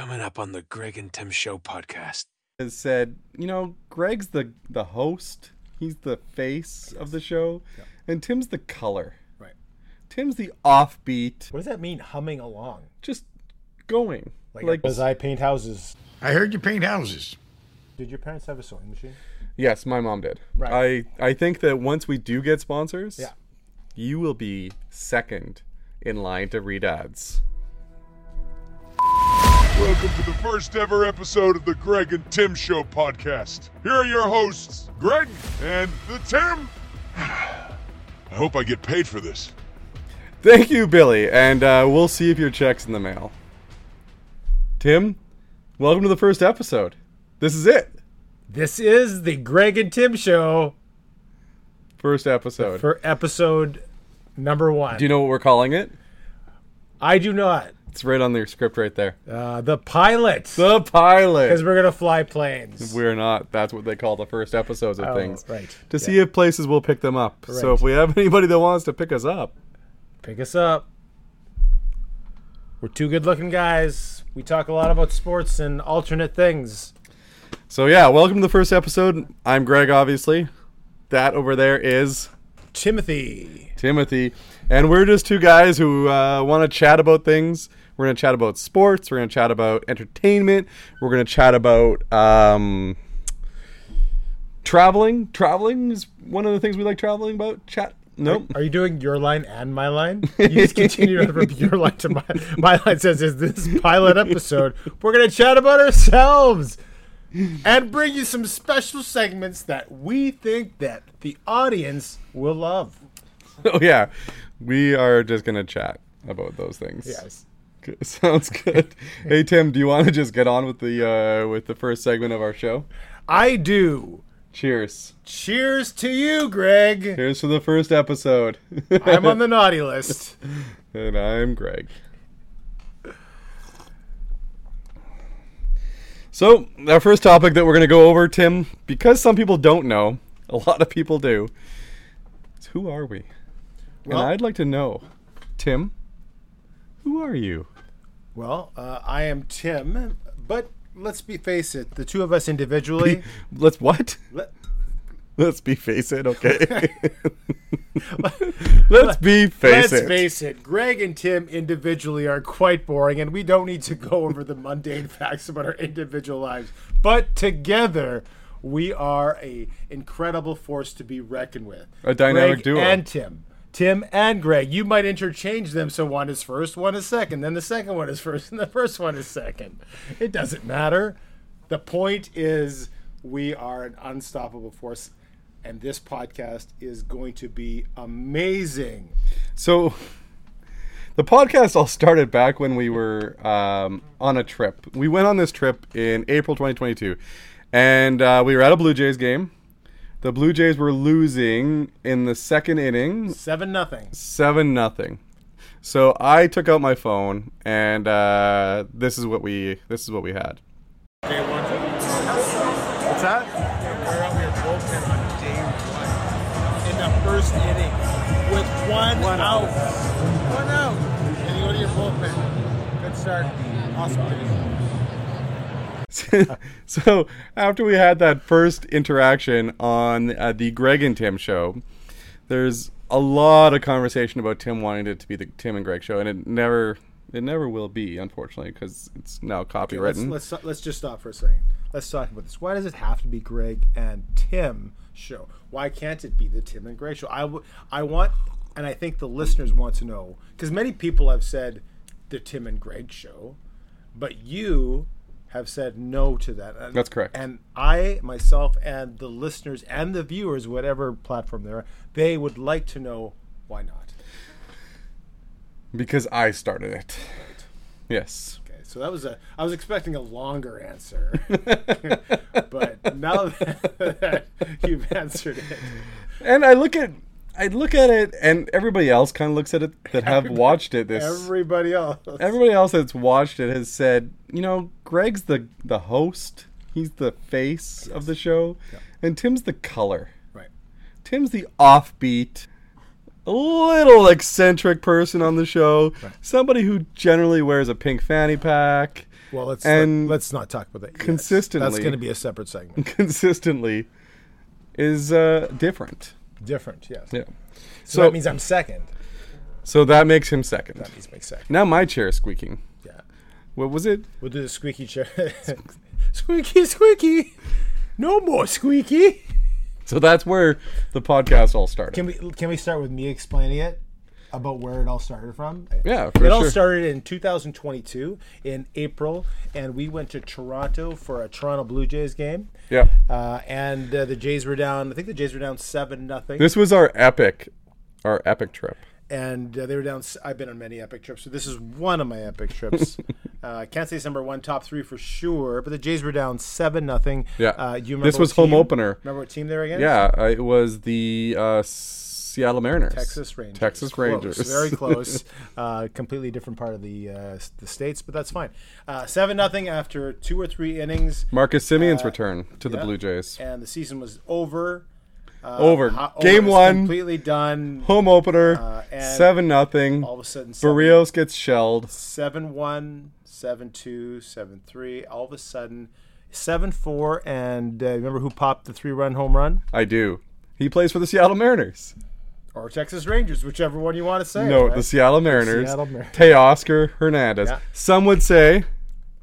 Coming up on the Greg and Tim Show podcast. has said, you know, Greg's the the host. He's the face of the show, and Tim's the color. Right. Tim's the offbeat, What does that mean, humming along? just going. Like, Like, as I paint houses. I heard you paint houses. Did your parents have a sewing machine? yes, my mom did. Right. I I think that once we do get sponsors, Yeah. you will be second in line to read ads. Welcome to the first ever episode of the Greg and Tim Show podcast. Here are your hosts, Greg and the Tim. I hope I get paid for this. Thank you, Billy, and uh, we'll see if your check's in the mail. Tim, welcome to the first episode. This is it. This is the Greg and Tim Show First episode. for episode number one. Do you know what we're calling it? I do not. It's right on the script right there. Uh, the pilot. The pilot. Because we're going to fly planes. We're not. That's what they call the first episodes of Oh, things. right. To see if places will pick them up. So Right. if we have anybody that wants to pick us up, Pick us up. We're two good looking guys. We talk a lot about sports and alternate things. so yeah, welcome to the first episode. I'm Greg, obviously. That over there is Timothy. Timothy, and we're just two guys who uh, want to chat about things. We're gonna chat about sports. We're gonna chat about entertainment. We're gonna chat about um, traveling. Traveling is one of the things we like traveling about. Chat. Nope. Are you doing your line and my line? You just continue to from your line to my my line says is this pilot episode. We're gonna chat about ourselves and bring you some special segments that we think that the audience will love. Oh yeah, we are just gonna chat about those things. Yes. Sounds good. hey Tim, do you want to just get on with the uh, with the first segment of our show? I do. Cheers. Cheers to you, Greg. Here's to the first episode. I'm on the naughty list. and I'm Greg. So, our first topic that we're going to go over, Tim, because some people don't know, a lot of people do, is who are we? Well- and I'd like to know, Tim, who are you? Well, uh, I am Tim, but let's be face it, the two of us individually. Let's what? let, Let's be face it, okay? Let's be face it. Let's face it, Greg and Tim individually are quite boring, and we don't need to go over the mundane facts about our individual lives. But together, we are a incredible force to be reckoned with. A dynamic Greg duo. And Tim. Tim and Greg. You might interchange them so one is first, one is second, then the second one is first, and the first one is second. It doesn't matter. The point is, we are an unstoppable force, and this podcast is going to be amazing. So, the podcast all started back when we were um, on a trip. We went on this trip in April 2022, and uh, we were at a Blue Jays game. The Blue Jays were losing in the second inning, Seven nothing. seven nothing. So I took out my phone, and uh, this is what we this is what we had. What's that? We're out your bullpen on day one in the first inning with one, out. One out. And you go to your bullpen. Good start. Awesome. so after we had that first interaction on uh, the Greg and Tim show, there's a lot of conversation about Tim wanting it to be the Tim and Greg show, and it never, it never will be, unfortunately, because it's now Let's, copywritten. let's let's just stop for a second. Let's talk about this. Why does it have to be Greg and Tim show? Why can't it be the Tim and Greg show? I, w- I want, and I think the listeners want to know because many people have said the Tim and Greg show, but you have said no to that. And- That's correct. And I myself and the listeners and the viewers, whatever platform they're, they would like to know why not. because I started it. Yes. Okay, so that was a. I was expecting a longer answer, but now that you've answered it, And I look at, I look at it, and everybody else kind of looks at it that have watched it. This everybody else. everybody else that's watched it has said, you know, Greg's the the host. He's the face of the show, and Tim's the color. right. Tim's the offbeat, a little eccentric person on the show. Somebody who generally wears a pink fanny pack. Well, let's And let, us not talk about that. yet. consistently- that's going to be a separate segment. consistently is uh, different. Different, yes. Yeah. So, So that means I'm second. so that makes him second. That means me second. Now my chair is squeaking. Yeah. What was it? We'll do the squeaky chair. squeaky, squeaky. No more squeaky. So that's where the podcast all started. Can we can we start with me explaining it about where it all started from? yeah, for It all sure. started in 2022 in April, and we went to Toronto for a Toronto Blue Jays game. yeah. Uh, and uh, the Jays were down. I think the Jays were down seven nothing. This was our epic, our epic trip. and uh, they were down. I've been on many epic trips, so this is one of my epic trips. uh, can't say it's number one, top three for sure. But the Jays were down seven nothing. Yeah. Uh, you remember This was home team- opener. Remember what team they were against? Yeah, uh, it was the uh, Seattle Mariners. Texas Rangers. Texas Close, Rangers. very close. Uh, completely different part of the uh, the states, but that's fine. Uh, Seven nothing after two or three innings, Marcus Semien's return to the. Blue Jays. and the season was over. Uh, Over. ho- Game was one. completely done. Home opener, Uh, seven nothing. All of a sudden, seven, Berrios gets shelled. seven one, seven two, seven three. All of a sudden, seven four, and uh, remember who popped the three run home run? I do. He plays for the Seattle Mariners. Or Texas Rangers, whichever one you want to say. No, right? the Seattle Mariners. Seattle Mariners. Teoscar Hernandez. Yeah. Some would say,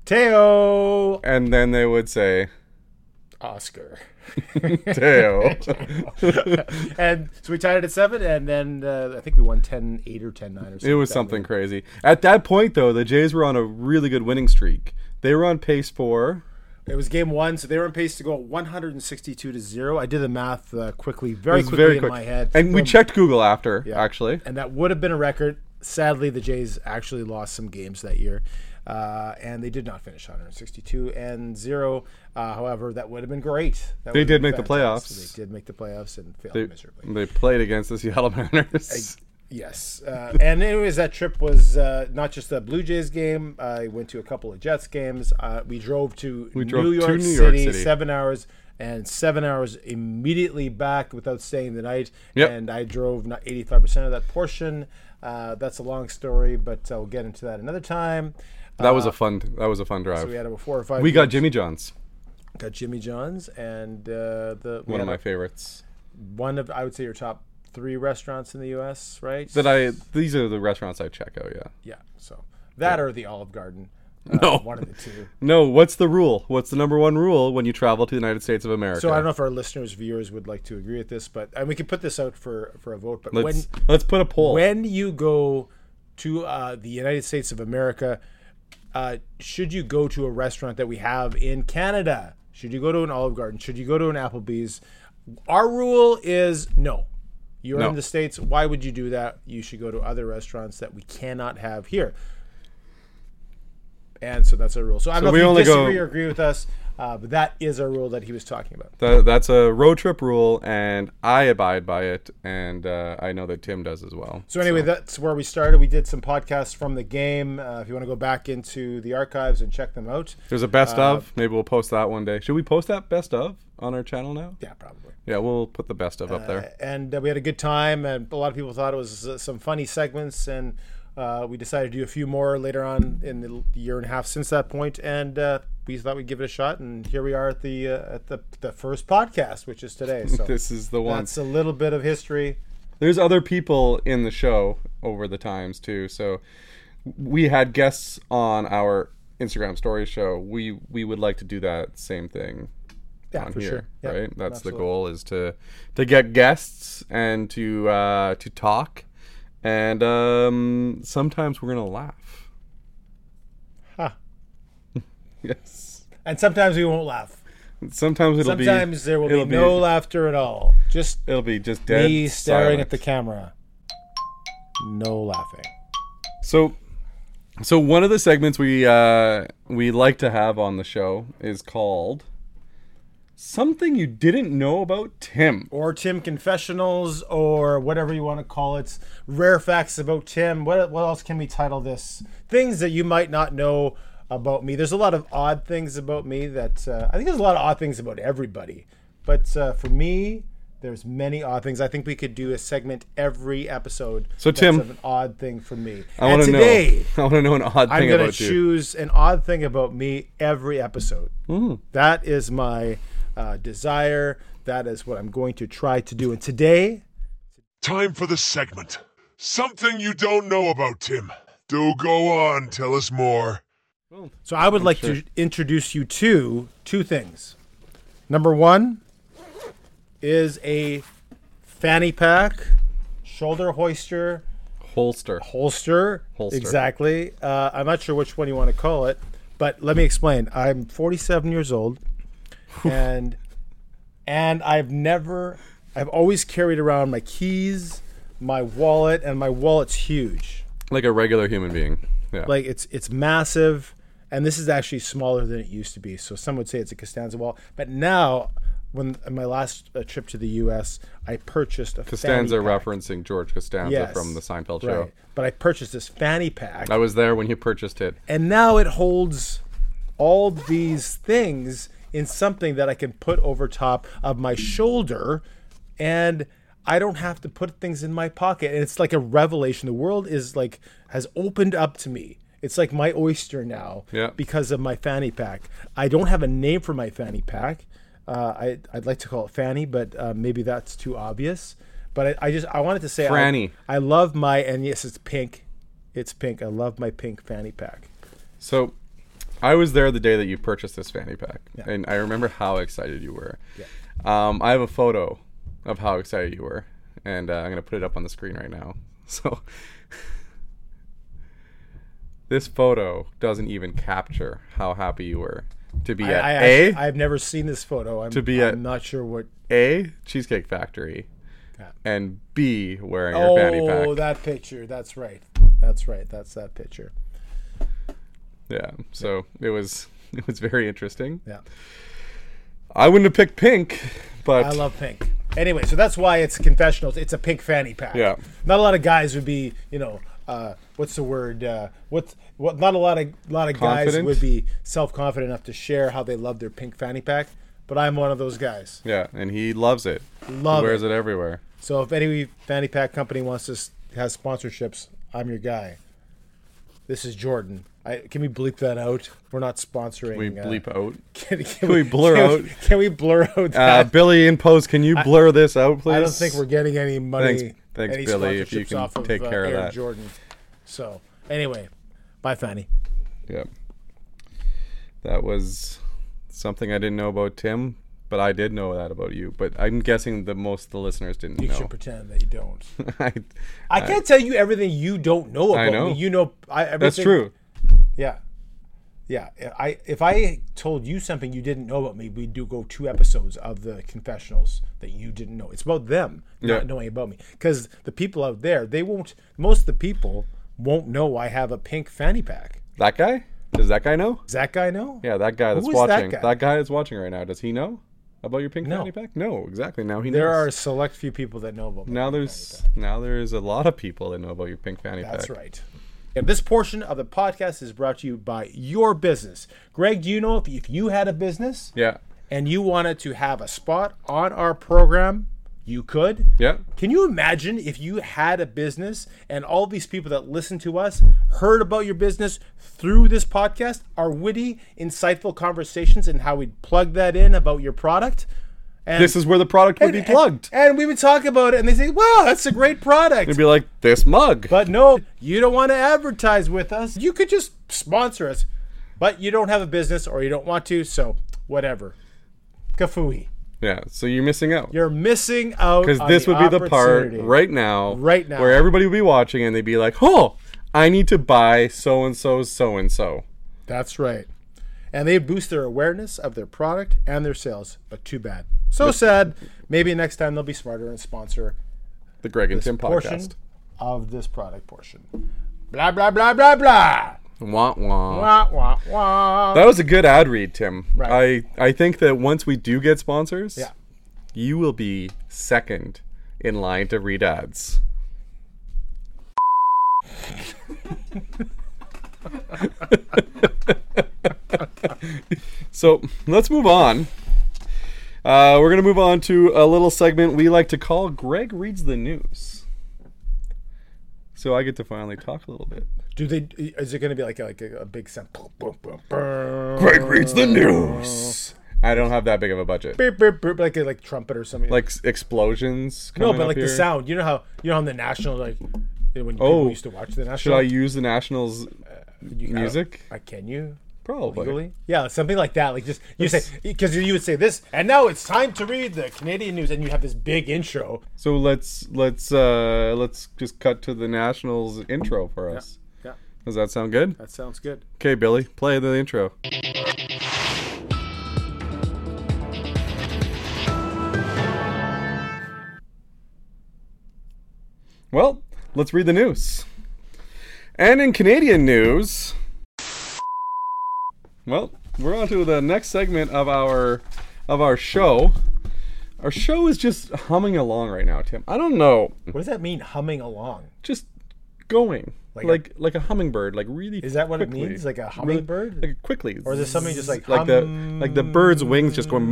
Teo and then they would say, Oscar. Teo. and so we tied it at seven, and then uh, I think we won 10 8 or 10 9 or something. it was something crazy. At that point, though, the Jays were on a really good winning streak. They were on pace for. It was game one, so they were on pace to go 162 to zero. I did the math uh, quickly, very quickly very in quick. my head. And we checked Google after, Yeah. actually. and that would have been a record. Sadly, the Jays actually lost some games that year, uh, and they did not finish 162 and zero. Uh, however, that would have been great. That They did make the fantastic. playoffs. They did make the playoffs and failed They, miserably. they played against the Seattle Mariners. Yes, uh, and anyways, that trip was uh, not just a Blue Jays game. I went to a couple of Jets games. Uh, we drove to drove New, to York, New York City, City. seven hours, and seven hours immediately back without staying the night. Yep. And I drove not eighty-five percent of that portion. Uh, that's a long story, but I'll get into that another time. that was a fun. That was a fun drive. uh, So we had about four or five. we got. Jimmy John's, got Jimmy John's, and uh, the one of my a- favorites. one of I would say your top three restaurants in the U.S. Right? That I. These are the restaurants I check out. Yeah. Yeah. So that or the Olive Garden. Uh, No. One of the two. No. What's the rule? What's the number one rule when you travel to the United States of America? So I don't know if our listeners, viewers would like to agree with this, but and we can put this out for for a vote. But Let's let's put a poll. when when you go to uh, the United States of America, uh, should you go to a restaurant that we have in Canada? Should you go to an Olive Garden? Should you go to an Applebee's? Our rule is no. You're No. in the states. Why would you do that? You should go to other restaurants that we cannot have here. And so that's our rule. So I don't know we if you only go- disagree or agree with us, uh, but that is a rule that he was talking about. That, that's a road trip rule, and I abide by it, and uh, I know that Tim does as well. So anyway, that's where we started. We did some podcasts from the game. Uh, if you want to go back into the archives and check them out, There's a best Uh, of. Maybe we'll post that one day. Should we post that best of on our channel now? yeah, probably. Yeah, we'll put the best of up there. And uh, we had a good time, and a lot of people thought it was uh, some funny segments, and uh, we decided to do a few more later on in the year and a half since that point, and uh, we thought we'd give it a shot, and here we are at the uh, at the, the first podcast, which is today. So This is the one. that's a little bit of history. There's other people in the show over the times too. So we had guests on our Instagram story show. We we would like to do that same thing Yeah, on for here, sure. Yeah, right? That's absolutely. the goal is to to get guests and to uh, to talk, and um, sometimes we're gonna laugh. Huh. Yes. And sometimes we won't laugh. Sometimes it'll be. Sometimes there will be be- no laughter at all. Just It'll be just dead. me staring silence. at the camera. No laughing. So, so one of the segments we uh, we like to have on the show is called "Something You Didn't Know About Tim." Or Tim Confessionals, or whatever you want to call it. Rare facts about Tim. What, what else can we title this? Things that you might not know about me. There's a lot of odd things about me that uh, I think there's a lot of odd things about everybody. But uh, for me, There's many odd things. I think we could do a segment every episode. So, Tim, of an odd thing from me. I want to know. I want to know an odd I'm thing going to you. choose an odd thing about me every episode. Hmm. That is my uh, desire. That is what I'm going to try to do. And today, Time for the segment. Something you don't know about Tim. Do go on, tell us more. so I would like to introduce you to two things. Number one is a fanny pack, shoulder hoister, Holster. holster. Holster. Exactly. Uh, I'm not sure which one you want to call it, but let me explain. I'm 47 years old, and and I've never, I've always carried around my keys, my wallet, and my wallet's huge. Like a regular human being. Yeah. Like it's it's massive, and this is actually smaller than it used to be. So some would say it's a Costanza wallet, but now. When my last uh, trip to the U.S., I purchased a Costanza fanny pack. referencing George Costanza Yes. from the Seinfeld show. Right. But I purchased this fanny pack. I was there when you purchased it. and now it holds all these things in something that I can put over top of my shoulder and I don't have to put things in my pocket. And it's like a revelation. The world is like has opened up to me. It's like my oyster now Yeah. because of my fanny pack. I don't have a name for my fanny pack. Uh, I, I'd like to call it fanny but uh, maybe that's too obvious. But I, I just I wanted to say I- I love my and yes it's pink. It's pink. I love my pink fanny pack. So, I was there the day that you purchased this fanny pack, and I remember how excited you were. Um, I have a photo of how excited you were, and uh, I'm gonna put it up on the screen right now. So, this photo doesn't even capture how happy you were to be I, at I, a I've never seen this photo. I'm, To be I'm at- not sure what. a Cheesecake Factory, Yeah. and b wearing your fanny pack. Oh, that picture. That's right. That's right. That's that picture. Yeah. So it was it was very interesting. Yeah, I wouldn't have picked pink, but I love pink. Anyway, so that's why it's confessionals. It's a pink fanny pack. Yeah. Not a lot of guys would be, you know, uh, what's the word? Uh, what's what? Not a lot of a lot of guys would be self confident enough to share how they love their pink fanny pack. But I'm one of those guys. yeah, and he loves it. Love he wears it. it everywhere. So if any fanny pack company wants to has sponsorships, I'm your guy. This is Jordan. I, can we bleep that out? We're not sponsoring. Can We uh, bleep out. Can, can we blur can out? we- Can we blur out Uh, that? Billy in post, can you blur this out, please? I don't think we're getting any money. Thanks- thanks, any Billy, if you can of, take uh, care of that. Jordan. So anyway, bye, Fanny. Yeah. That was something I didn't know about Tim, but I did know that about you. But I'm guessing that most of the listeners didn't know. You know. should pretend that you don't. I, I can't tell you everything you don't know about I know. me. You know, I, everything, that's true. Yeah. Yeah. I if I told you something you didn't know about me, we'd do go two episodes of the confessionals that you didn't know. It's about them Yeah. not knowing about me. Because the people out there, they won't most of the people won't know I have a pink fanny pack. That guy? Does that guy know? Does that guy know? Yeah, that guy that's is that watching. guy? that's watching right now. Does he know about your pink No. fanny pack? No, exactly. Now he There knows. are a select few people that know about now there's now there's a lot of people that know about your pink fanny That's pack. That's right. And this portion of the podcast is brought to you by your business. Greg, do you know if, if you had a business Yeah. and you wanted to have a spot on our program, you could? Yeah. Can you imagine if you had a business and all these people that listen to us heard about your business through this podcast, our witty, insightful conversations and how we'd plug that in about your product? And, This is where the product would be plugged. And, we would talk about it and they say, wow, that's a great product. It'd be like this mug. But no, you don't want to advertise with us. You could just sponsor us, but you don't have a business or you don't want to, so whatever. Kafui. yeah. So you're missing out. You're missing out Because this would be the part right now, Right now. where everybody would be watching and they'd be like, "Oh, I need to buy so and so, so and so." That's right. And they boost their awareness of their product and their sales, but too bad. So sad. Maybe next time they'll be smarter and sponsor The Greg and Tim podcast. of this product portion. Blah blah blah blah blah. Wah, wah. Wah wah wah. That was a good ad read, Tim. Right. I I think that once we do get sponsors, Yeah. you will be second in line to read ads. so let's move on. Uh, we're gonna move on to a little segment we like to call "Greg reads the news." So I get to finally talk a little bit. Do they? Is it going to be like a, like a, a big sound? Greg reads the news. I don't have that big of a budget. Beep, beep, beep, like a like trumpet or something. Like explosions. no, but like the sound. You know how you know on the national like when Oh. people used to watch the national. Should I use the Nationals You- I- music? I, can you? Probably. Legally? Yeah, something like that. Like just you say because you would say this, and now it's time to read the Canadian news, and you have this big intro. So let's let's uh let's just cut to the Nationals intro for us. Yeah, Does that sound good? that sounds good. Okay, Billy, play the intro. Well, let's read the news. And in Canadian news, well, we're on to the next segment of our of our show. Our show is just humming along right now, Tim. I don't know. What does that mean, humming along? Just going. Like, like a, like a hummingbird, like really. Is that what quickly. it means? Like a hummingbird? Really, like quickly. Or is it something just like like the like the bird's wings just going? Hum-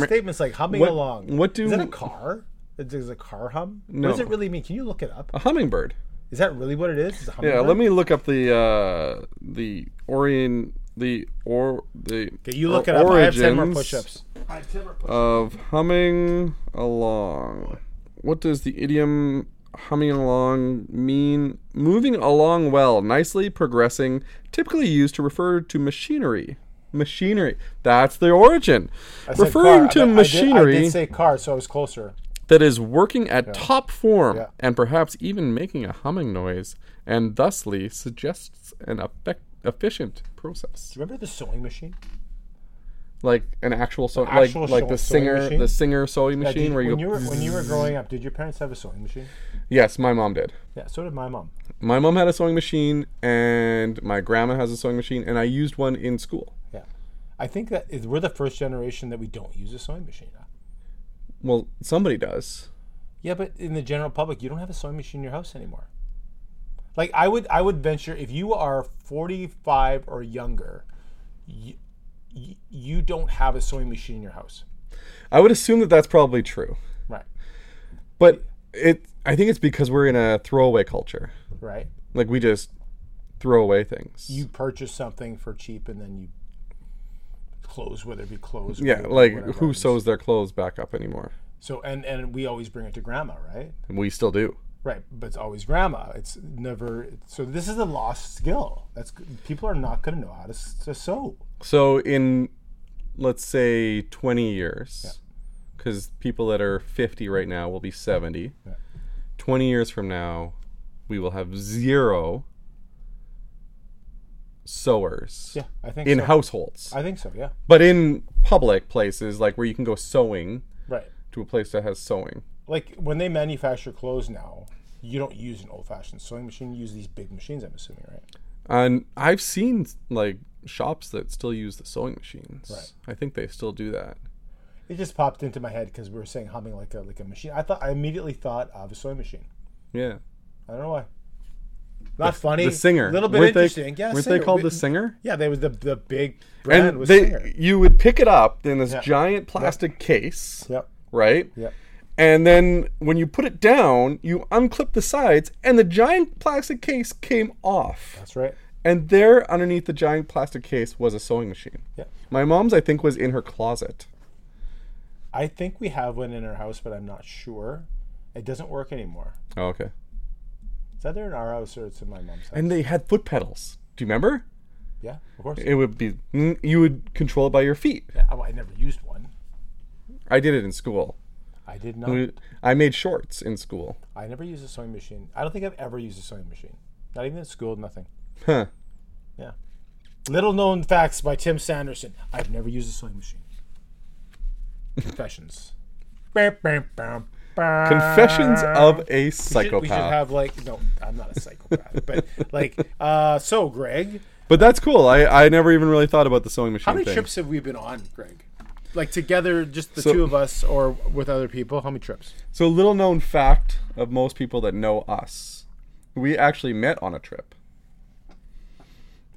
statements like humming what, along. What do? Is that a car? Is a car hum? No. What does it really mean? Can you look it up? A hummingbird. Is that really what it is? Is it Yeah, let me look up the uh the orient the or the Okay, you look it up. I have ten more origins push-ups. I have ten more push-ups. of humming along. What does the idiom humming along mean? Moving along well, nicely progressing, typically used to refer to machinery. Machinery. That's the origin. I said Referring car. to I- I did- machinery I did, say car, so I was closer. That is working at top form Yeah. and perhaps even making a humming noise and thusly suggests an effect, efficient process. Remember the sewing machine? Like an actual sew, actual like like the singer machine? the singer sewing Yeah, machine where you when you were when you were growing up, did your parents have a sewing machine? Yes, my mom did. Yeah, so did my mom. My mom had a sewing machine and my grandma has a sewing machine and I used one in school. Yeah, I think that is, we're the first generation that we don't use a sewing machine. Well, somebody does. Yeah, but in the general public, you don't have a sewing machine in your house anymore. Like I would, I would venture if you are forty-five or younger, you, you don't have a sewing machine in your house, I would assume that that's probably true. right? But it I think it's because we're in a throwaway culture. Right. Like we just throw away things. You purchase something for cheap and then you clothes, whether it be clothes. yeah, like who sews their clothes back up anymore? So and and we always bring it to grandma, right? We still do. Right, but it's always grandma. It's never. So this is a lost skill. That's people are not going to know how to, to sew. So in let's say 20 years cuz people that are 50 right now will be 70. 20 years from now we will have zero sewers Yeah, I think in so. households. I think so. Yeah. but in public places like where you can go sewing Right. to a place that has sewing. Like when they manufacture clothes now, you don't use an old-fashioned sewing machine. You use these big machines. I'm assuming, right? And I've seen like shops that still use the sewing machines. Right. I think they still do that. It just popped into my head because we were saying humming like a like a machine. I thought I immediately thought of a sewing machine. Yeah. I don't know why. Not funny. The singer. A little bit weren't interesting. They, yeah. weren't singer. they called the singer? Yeah, they was the the big brand And was they, singer. you would pick it up in this Yeah. giant plastic case, Yep. right? Yep. And then when you put it down, you unclip the sides, and the giant plastic case came off. That's right. And there, underneath the giant plastic case, was a sewing machine. Yeah. My mom's, I think, was in her closet. I think we have one in our house, but I'm not sure. It doesn't work anymore. Oh, okay. Is that there in our house or it's in my mom's house? And they had foot pedals. Do you remember? yeah, of course. It would be you would control it by your feet. Yeah, oh, I never used one. I did it in school. I did not. I made shorts in school. I never used a sewing machine. I don't think I've ever used a sewing machine. Not even in school, nothing. Huh. Yeah. Little known facts by Tim Sanderson. I've never used a sewing machine. Confessions. Confessions of a We should, psychopath. we should have like no, I'm not a psychopath, but like uh so Greg, but that's cool. I, I never even really thought about the sewing machine how many thing. trips have we been on, Greg? Like together, just the So- two of us, or with other people? How many trips? So little known fact of most people that know us, we actually met on a trip.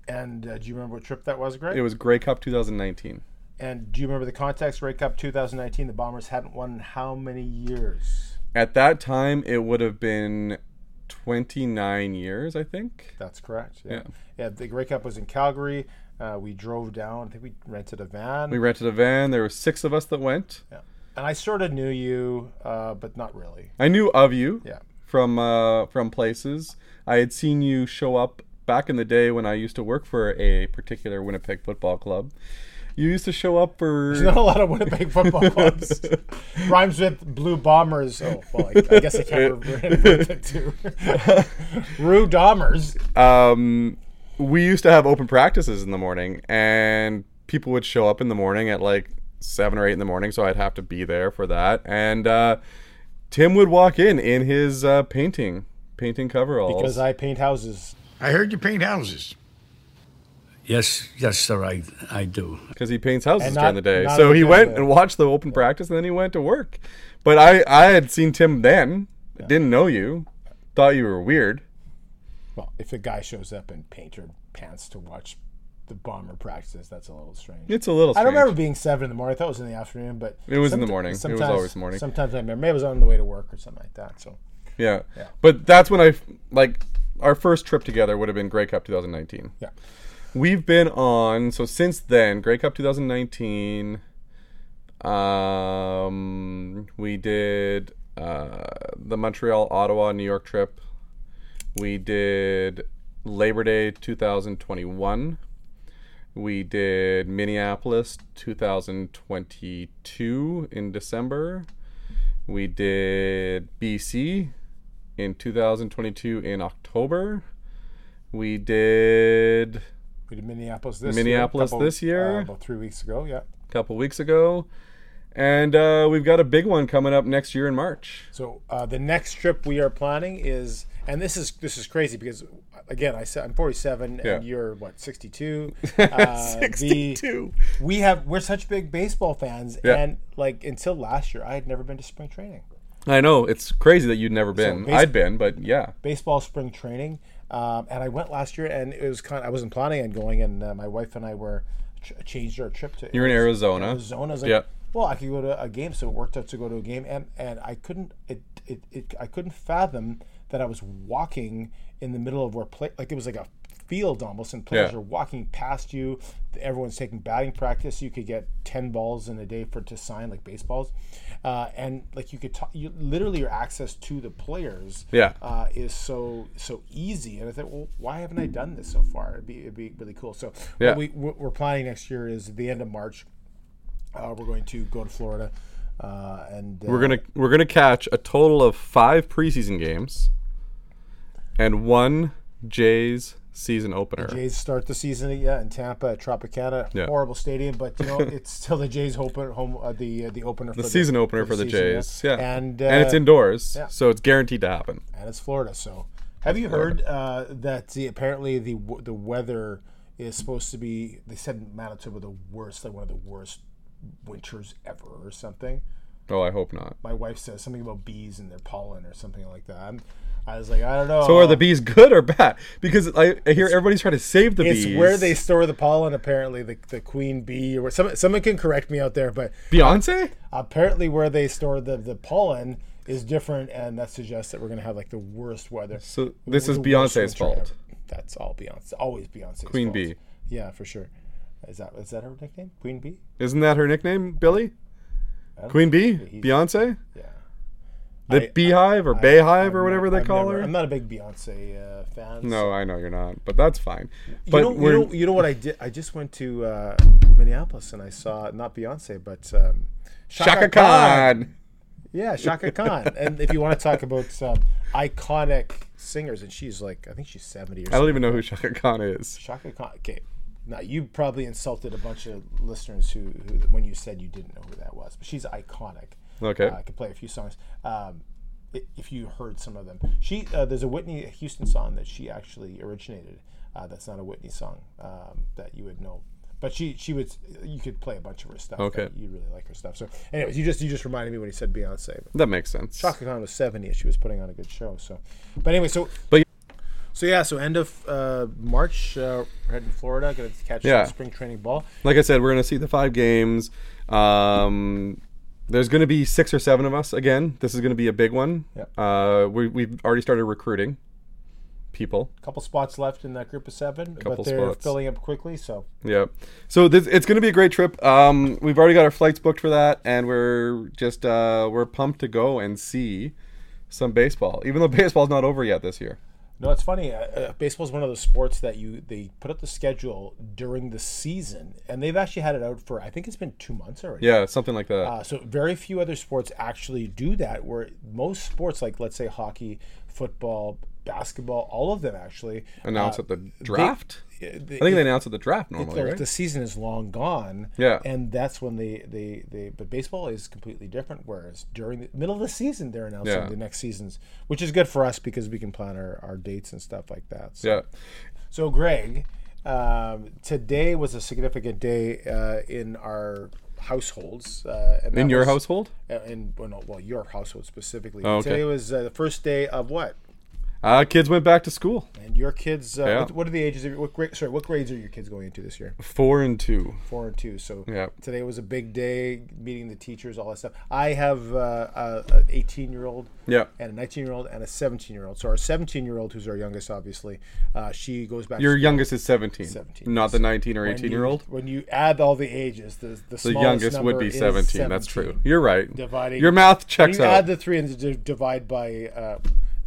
And uh, do you remember what trip that was, Greg? It was Grey Cup 2019. And do you remember the context? Grey Cup 2019. The Bombers hadn't won in how many years? At that time, it would have been 29 years, I think. That's correct. Yeah. Yeah. Yeah. the Grey Cup was in Calgary. Uh, we drove down. I think we rented a van. We rented a van. There were six of us that went. yeah. And I sort of knew you, uh, but not really. I knew of you Yeah. from uh, from places. I had seen you show up back in the day when I used to work for a particular Winnipeg football club. You used to show up for There's not a lot of Winnipeg football clubs. Rhymes with Blue Bombers. Oh, well, I, I guess I can't remember it to. Rue Bombers. um, we used to have open practices in the morning, and people would show up in the morning at like seven or eight in the morning, so I'd have to be there for that. And uh, Tim would walk in in his uh, painting painting coveralls Because I paint houses. I heard you paint houses. Yes, yes, sir, I, I do. because he paints houses And during the day. So he went of- and watched the open practice, and then he went to work. But I I had seen Tim then, didn't know you, thought you were weird. Well, if a guy shows up in painter pants to watch the bomber practices, that's a little strange. It's a little. I Strange. don't remember being seven in the morning. I thought it was in the afternoon, but It was in the somet- morning. It was sometimes- always morning. Sometimes I remember. Maybe it was on the way to work or something like that. So Yeah. Yeah. But that's when I, like our first trip together would have been Grey Cup 2019. yeah, We've been on so since then Grey Cup 2019. Um, we did uh, the Montreal, Ottawa, New York trip. We did Labor Day 2021. We did Minneapolis 2022 in December. We did BC in 2022 in October. We did we did Minneapolis this Minneapolis year, couple- this year. uh, about three weeks ago. Yeah. a couple weeks ago. And uh, we've got a big one coming up next year in March. So uh, the next trip we are planning is, and this is this is crazy because again I said I'm 47 Yeah. and you're what 62. Uh, 62. The, we have we're such big baseball fans, Yeah. and like until last year I had never been to spring training. I know it's crazy that you'd never been. basi- I'd been, but yeah. baseball spring training, um, and I went last year, and it was kind. Of, I wasn't planning on going, and uh, my wife and I were ch- changed our trip to. You're in Arizona. Arizona. Like, Yeah. well, I could go to a game, so it worked out to go to a game, and and I couldn't. It it, it I couldn't fathom that I was walking in the middle of where play like it was like a field almost, and players Yeah. are walking past you. Everyone's taking batting practice. You could get ten balls in a day for to sign like baseballs, uh, and like you could talk. You literally your access to the players Yeah. uh, is so so easy. And I thought, well, why haven't I done this so far? It'd be it'd be really cool. So Yeah. what we what we're planning next year is the end of March. Uh, we're going to go to Florida, uh, and uh, We're gonna we're gonna catch a total of five preseason games and one Jays season opener. Jays start the season yeah in Tampa at Tropicana, Yeah. horrible stadium, but you know it's still the Jays open home uh, the uh, the opener for the season opener for the, season, Jays. Yeah. and uh, and it's indoors, yeah. so it's guaranteed to happen. and it's Florida. So, have you heard uh, that the apparently the the weather is supposed to be? They said Manitoba the worst, like one of the worst winters ever, or something. Oh, I hope not. My wife says something about bees and their pollen or something like that. I'm, I was like, I don't know. So are the bees good or bad? Because I, I hear everybody's trying to save the It's bees. It's where they store the pollen. Apparently, the, the queen bee, or some, someone can correct me out there, but Beyonce. apparently, where they store the, the pollen is different, and that suggests that we're going to have like the worst weather. So this is Beyonce's fault. ever. That's all Beyonce. Always Beyonce's Queen fault. Bee. Yeah, for sure. Is that is that her nickname? Queen Bee? Isn't that her nickname, Billy? Queen Bee? Beyonce? Yeah. The I- Beehive or I- Beyhive I've or whatever they I've call never- her? I'm not a big Beyonce uh, fan. No, I know you're not, but that's fine. You But know, you know, you know what I did? I just went to uh, Minneapolis and I saw not Beyonce, but um, Chaka Khan. Yeah, Chaka Khan. and if you want to talk about um, iconic singers, and she's like, I think she's 70 or I don't even know who Chaka Khan is. Chaka Khan. Okay. Now, you probably insulted a bunch of listeners who, who when you said you didn't know who that was, but she's iconic. Okay. Uh, I could play a few songs. Um, if you heard some of them, she uh, there's a Whitney Houston song that she actually originated. Uh, that's not a Whitney song um, that you would know, but she she would you could play a bunch of her stuff. Okay. you really like her stuff. So, anyways, you just you just reminded me when you said Beyonce. That makes sense. Chaka Khan was 70 and she was putting on a good show. So, but anyway, so But So yeah, so end of uh, March, uh, we're heading to Florida, going to catch Yeah. spring training ball. Like I said, we're gonna see the five games. Um, there's gonna be six or seven of us again. This is gonna be a big one. Yep. Uh, we we've already started recruiting people. A couple spots left in that group of seven, Couple but they're spots. filling up quickly. So Yeah. So this, it's going to be a great trip. Um, we've already got our flights booked for that, and we're just uh, we're pumped to go and see some baseball. Even though baseball's not over yet this year. No, it's funny. Uh, uh, baseball is one of those sports that you they put up the schedule during the season, and they've actually had it out for I think it's been two months already. Yeah, something like that. Uh, so very few other sports actually do that. Where most sports, like let's say hockey, football, basketball, all of them actually announce uh, at the draft. they- I think they announced at the draft normally, the, right? the season is long gone. Yeah. and that's when they, they, they but baseball is completely different. Whereas during the middle of the season, they're announcing Yeah. the next seasons, which is good for us because we can plan our, our dates and stuff like that. So, yeah. so Greg, um, today was a significant day uh, in our households. Uh, and In your was- household, uh, in well, no, well, your household specifically. Oh, okay. Today was uh, the first day of what? Uh, kids went back to school. And your kids, uh, Yeah. what, what are the ages? Of, what grade? Sorry, what grades are your kids going into this year? Four and two. four and two. So Yeah. today was a big day, meeting the teachers, all that stuff. I have uh, a, a 18 year old Yeah. and a 19 year old and a 17 year old. So our 17 year old, who's our youngest, obviously, uh, she goes back. Your youngest is 17, 17, not the 19 or 18 you- year old. When you add all the ages, the the, The youngest would be is 17. That's true. You're right. Dividing Your math when checks you out. add the three and divide by uh,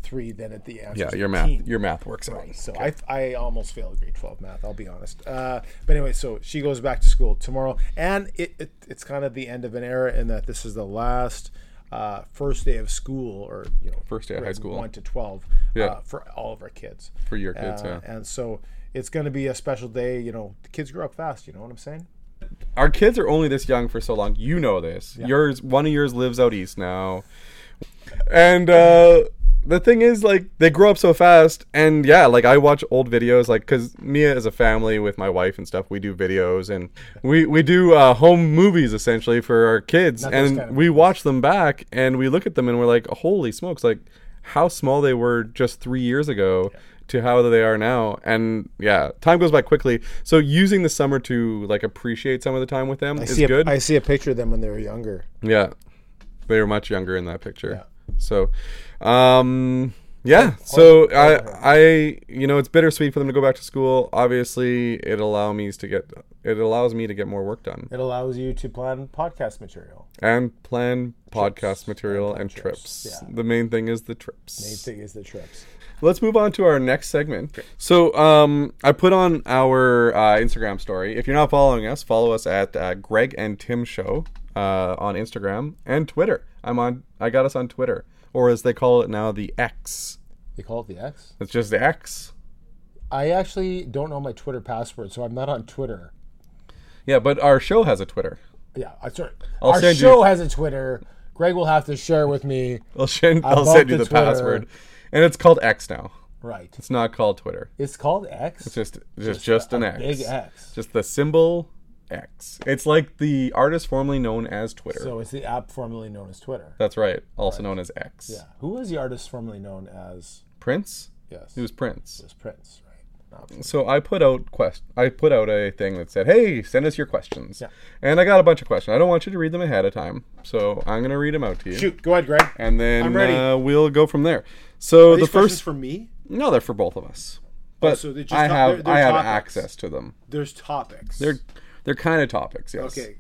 three, then at the answer. yeah, your math. 15. Your math works out. Right. So I, I almost failed grade 12 math, I'll be honest. Uh, but anyway, so she goes back to school tomorrow. And it, it, it's kind of the end of an era in that this is the last uh, first day of school or, you know, First day of high school. 1 to 12 Yeah. uh, for all of our kids. For your kids, Uh, yeah. And so it's going to be a special day. You know, the kids grow up fast. You know what I'm saying? our kids are only this young for so long. You know this. Yours, one of yours lives out east now, and uh, the thing is, like, they grow up so fast. And yeah, like I watch old videos, like, cause Mia is a family with my wife and stuff. We do videos and we we do uh, home movies essentially for our kids, and kind of we watch them back and we look at them and we're like, holy smokes, like how small they were just three years ago. To how they are now, and yeah, time goes by quickly. So using the summer to like appreciate some of the time with them I is a, good. I see a picture of them when they were younger. Yeah, they were much younger in that picture. yeah. So, um, yeah. So I, I, you know, it's bittersweet for them to go back to school. Obviously, it allows me to get, it allows me to get more work done It allows you to plan podcast material. and plan podcast material plan and trips, trips. yeah. The main thing is the trips. Main thing is the trips. Let's move on to our next segment. So, um, I put on our uh, Instagram story. If you're not following us, follow us at uh, Greg and Tim Show uh, on Instagram and Twitter. I'm on. I got us on Twitter, or as they call it now, the X. They call it the X. It's just the X. I actually don't know my Twitter password, so I'm not on Twitter. Yeah, but our show has a Twitter. Yeah, I sorry. I'll Our send you- show has a Twitter. Greg will have to share with me. I'll send. I'll send you the the, password, and it's called X now. Right. It's not called Twitter. It's called X. It's just just just, a an X. big X. Just the symbol X. It's like the artist formerly known as Twitter. So it's the app formerly known as Twitter. That's right. Also known as X. Yeah. Who was the artist formerly known as? Prince. Yes. He was Prince. It was Prince. Right. So I put out quest. I put out a thing that said, "Hey, send us your questions." Yeah. And I got a bunch of questions. I don't want you to read them ahead of time, so I'm gonna read them out to you. Shoot. Go ahead, Greg. And then I'm ready. Uh, we'll go from there. So the These questions first, for me. no, they're for both of us. But so just I to- have they're- they're I have topics. access to them. There's topics. They're they're kind of topics. Yes. okay.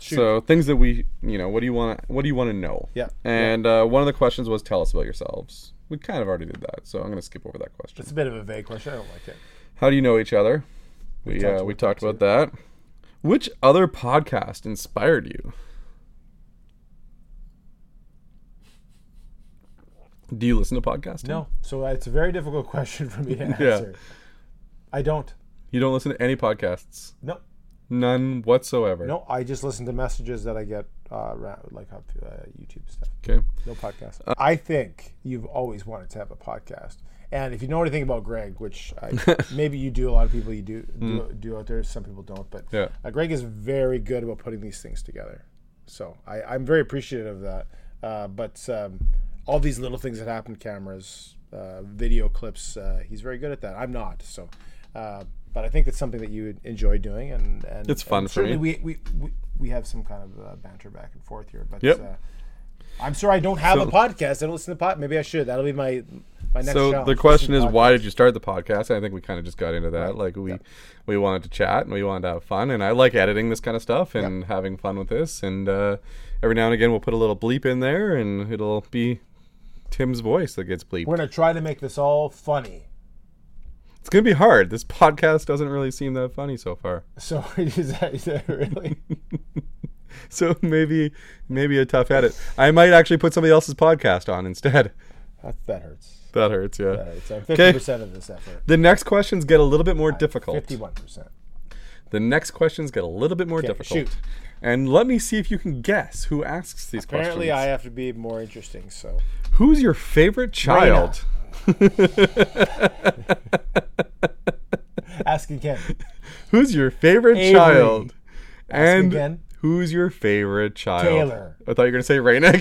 Shoot. So things that we, you know, what do you want to, what do you want to know? Yeah, And Uh, one of the questions was, tell us about yourselves. We kind of already did that, so I'm going to skip over that question. it's a bit of a vague question. I don't like it. How do you know each other? We talked uh, we about talked that about that. Which other podcast inspired you? Do you listen to podcasts? No. So it's a very difficult question for me to Yeah. answer. I don't. You don't listen to any podcasts? No. None whatsoever. No. I just listen to messages that I get, uh, ra- like up uh, YouTube stuff. Okay. No podcast. I think you've always wanted to have a podcast. And if you know anything about Greg, which I, maybe you do, a lot of people you do do, do out there. Some people don't, but Yeah. uh, Greg is very good about putting these things together. So I, I'm very appreciative of that. Uh, but um, all these little things that happen, cameras, uh, video clips. Uh, he's very good at that. I'm not. So, uh, but I think it's something that you would enjoy doing, and, and It's fun and for me. We, we we we have some kind of uh, banter back and forth here. But Yep. uh, I'm sorry I don't have So- a podcast. I don't listen to pod. Maybe I should. That'll be my my next. so the question is why did you start the podcast i think we kind of just got into that like we we wanted to chat and we wanted to have fun and i like editing this kind of stuff and having fun with this and uh, every now and again we'll put a little bleep in there and it'll be tim's voice that gets bleeped We're gonna try to make this all funny. It's gonna be hard this podcast doesn't really seem that funny so far So is that, is that really? so maybe maybe a tough edit i might actually put somebody else's podcast on instead that, that hurts. that hurts yeah That hurts. I'm fifty percent of this effort. the next questions get a little bit more difficult Fifty-one percent. The next questions get a little bit more difficult. shoot. And let me see if you can guess who asks these questions. Apparently, I have to be more interesting. So Who's your favorite child? asking Ken. Who's your favorite Avery. child? And again. who's your favorite child? Taylor. I thought you were going to say Raina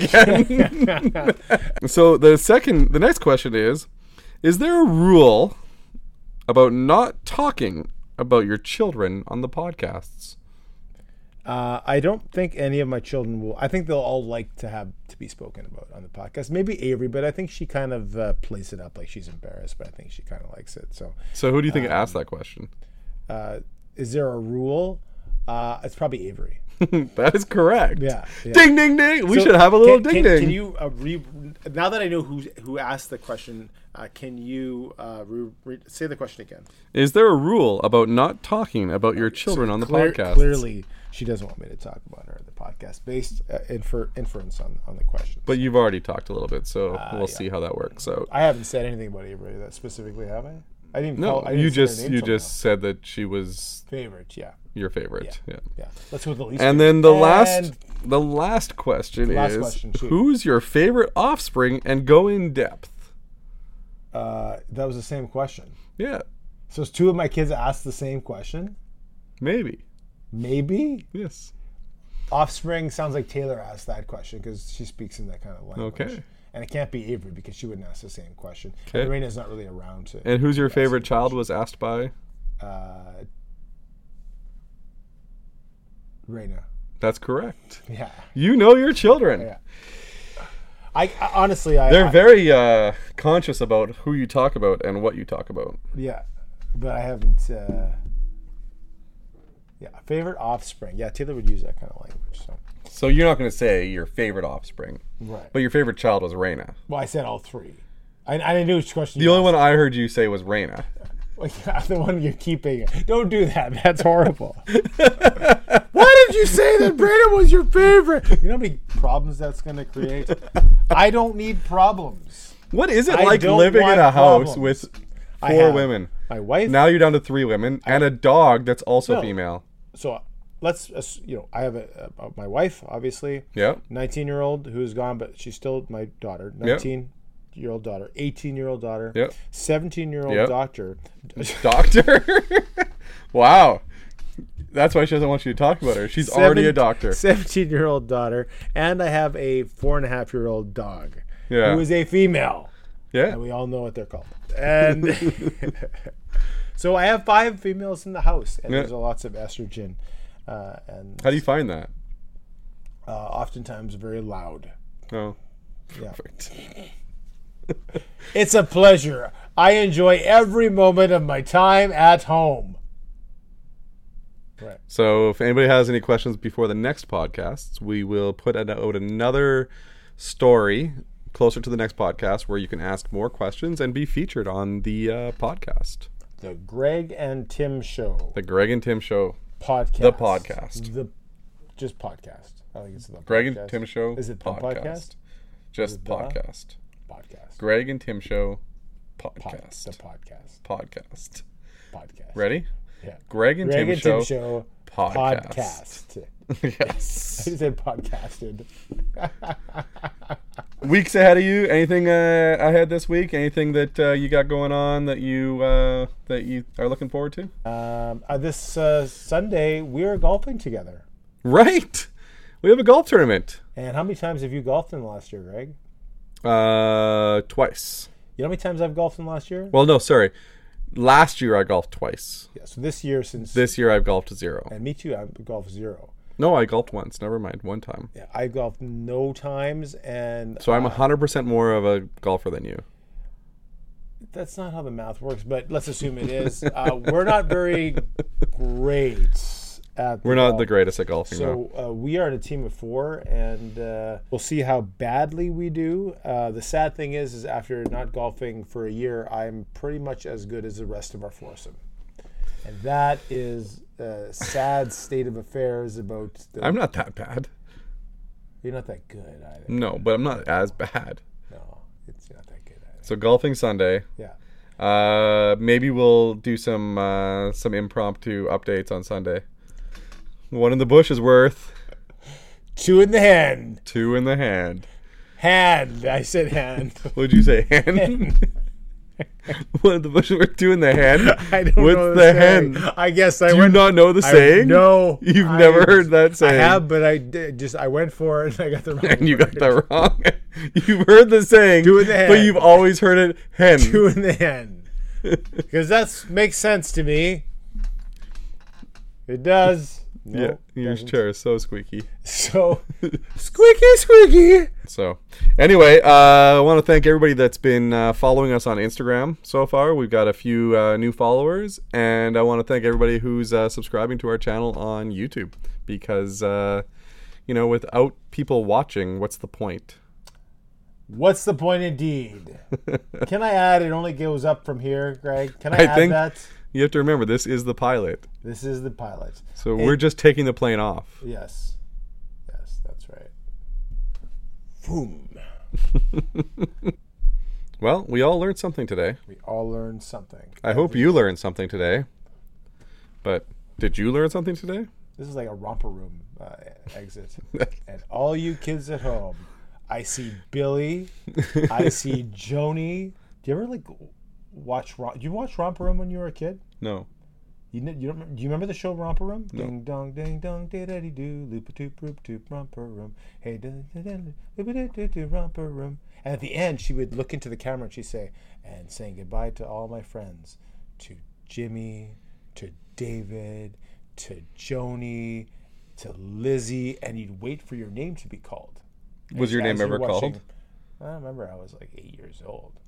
again. so the second, the next question is: Is there a rule about not talking about your children on the podcasts? Uh, I don't think any of my children will. I think they'll all like to have to be spoken about on the podcast. Maybe Avery, but I think she kind of uh, plays it up like she's embarrassed, but I think she kind of likes it. So, So who do you think Um, asked that question? uh, is there a rule? Uh, it's probably Avery. that is correct. Yeah, yeah. Ding ding ding. We So should have a little can, ding can, ding. Can you uh, re, now that I know who who asked the question? Uh, can you uh, re, re, say the question again? Is there a rule about not talking about your children on the Clear- podcast? Clearly, she doesn't want me to talk about her on the podcast based uh, infer, inference on, on the question. But you've already talked a little bit, so Uh, we'll see how that works out. I haven't said anything about Avery that specifically, have I? I didn't. No, call, I didn't you just you just said that she was favorite. Yeah, your favorite. Yeah. yeah. Let's go with the least. And favorite. then the And last the last question Last is question, who's your favorite offspring and go in depth. uh, that was the same question. Yeah, So it's two of my kids asked the same question. maybe. Maybe Yes. offspring sounds like Taylor asked that question because she speaks in that kind of language. Okay. And it can't be Avery because she wouldn't ask the same question. Okay. And Raina's not really around to. And who's your favorite child was asked by? Uh, Raina. That's correct. Yeah. You know your children. Yeah. I, I honestly, I. They're I- very uh, conscious about who you talk about and what you talk about. Yeah, but I haven't. Uh, yeah, favorite offspring. Yeah, Taylor would use that kind of language. So, So you're not going to say your favorite offspring, right. but your favorite child was Raina. Well, I said all three. I, I didn't know which question. The only one I heard you say was Raina. the one you're keeping. Don't do that. That's horrible. Why did you say that Brandon was your favorite? You know how many problems that's going to create? I don't need problems. What is it I like living in a house problems. with four women? My wife. Now you're down to three women and a dog that's also No. female. so let's you know I have a, my wife obviously. Yeah. 19 year old who's gone, but she's still my daughter. 19 year old daughter, 18 year old daughter, Yep. 17 year old Yep. doctor. Doctor. wow. That's why she doesn't want you to talk about her. She's already a doctor. 17 year old daughter, and I have a four and a half year old dog Yeah. who is a female. Yeah. And we all know what they're called. And so I have five females in the house, and Yeah. there's lots of estrogen, uh, and How do you find that? uh, oftentimes very loud. Oh. Yeah. Perfect. It's a pleasure. I enjoy every moment of my time at home. Right. So if anybody has any questions before the next podcast, we will put out another story closer to the next podcast where you can ask more questions and be featured on the uh, podcast. The Greg and Tim Show The Greg and Tim Show. podcast. The podcast. The just podcast. I think it's the Greg and. Tim Show. Is it the podcast? Just podcast. Podcast. Greg and Tim Show Pod- podcast. the podcast. podcast. Podcast. Ready? Yeah. Greg and, Greg Tim, and Show. Tim Show podcast. podcast. yes. I said podcasted. Weeks ahead of you. Anything uh, ahead this week? Anything that uh, you got going on that you uh, that you are looking forward to? Um, uh, this uh, Sunday we are golfing together. Right. We have a golf tournament. And how many times have you golfed in the last year, Greg? Uh, twice. You know how many times I've golfed in the last year? Well, no, sorry. Last year I golfed twice. Yeah. So this year, since This year I've golfed zero. and me too, I've golfed zero. No, I golfed once. Never mind, one time. Yeah, I golfed no times, and So I'm hundred percent more of a golfer than you. that's not how the math works. But let's assume it is. Uh, we're not very great at. We're not the greatest at golfing. So uh, we are in a team of four, and uh, we'll see how badly we do. Uh, the sad thing is, is after not golfing for a year, I'm pretty much as good as the rest of our foursome, and that is a sad state of affairs. About the, I'm not that bad. you're not that good either. No, but I'm not as bad. No, it's not that good either. So golfing Sunday. Yeah. Uh, maybe we'll do some uh, some impromptu updates on Sunday. One in the bush is worth Two in the hand. two in the hand. Hand. I said hand. What'd you say? Hand. One of the bush is worth two in the hand. I don't What's know the saying. hand? I guess I Do you not know the I- saying? No, You've I- never heard that saying. I have, but I did, just I went for it and I got the wrong. and you got word. that wrong. You've heard the saying, Two in the but you've always heard it hen. two in the hand because that makes sense to me. It does. Yeah, your doesn't. chair is so squeaky. So squeaky, squeaky. So, anyway, uh, I want to thank everybody that's been uh, following us on Instagram so far. We've got a few uh, new followers, and I want to thank everybody who's uh, subscribing to our channel on YouTube because, uh, you know, without people watching, what's the point? What's the point, indeed? Can I add? It only goes up from here, Greg. Can I, I add think- that? You have to remember, this is the pilot. This is the pilot. So, we're just taking the plane off. Yes, yes, that's right. Boom. Well, we all learned something today. We all learned something. I hope you learned something today. But did you learn something today? This is like a romper room uh, exit. and all you kids at home, I see Billy, I see Joni. Do you ever like watch? Rom- Did you watch Romper Room when you were a kid? No. You, kn- you don't, do you remember the show Romper Room? Ding dong, ding dong, diddly doo, loop a toop, roop toop, Romper Room. Hey, da da da loop a doo doo Romper Room. And at the end, she would look into the camera and she'd say, "And saying goodbye to all my friends, to Jimmy, to David, to Joni, to Lizzie," and you'd wait for your name to be called. Was As- your name ever watching- called? I remember I was like eight years old.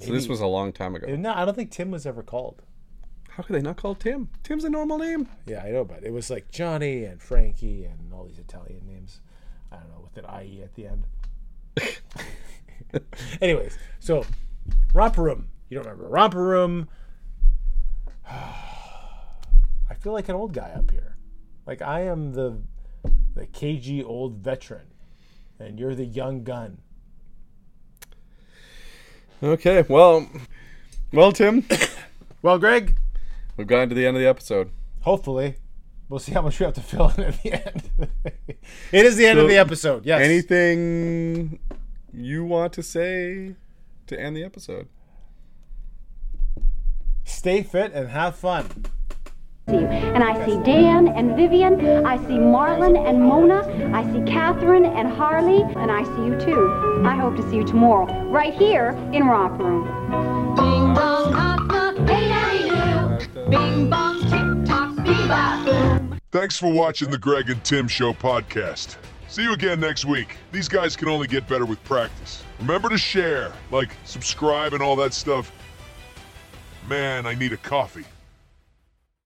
Oh. So this was a long time ago. No, I don't think Tim was ever called. How could they not call Tim? Tim's a normal name. Yeah, I know, but it was like Johnny and Frankie and all these Italian names. I don't know with an IE at the end. Anyways, so romper room. You don't remember romper room? I feel like an old guy up here. Like I am the the KG old veteran, and you're the young gun. Okay, well, well, Tim, Well, Greg, we've gotten to the end of the episode. hopefully. We'll see how much we have to fill in at the end. it is the end of the episode. Yes. Anything you want to say to end the episode? Stay fit and have fun. And I see Dan and Vivian, I see Marlon and Mona, I see Catherine and Harley, and I see you too. I hope to see you tomorrow, right here in Romp Room. Ding dong, knock knock, hey daddy do. Bing bong, tick tock, bebop boom. Thanks for watching the Greg and Tim Show podcast. See you again next week. These guys can only get better with practice. Remember to share, like, subscribe, and all that stuff. Man, I need a coffee.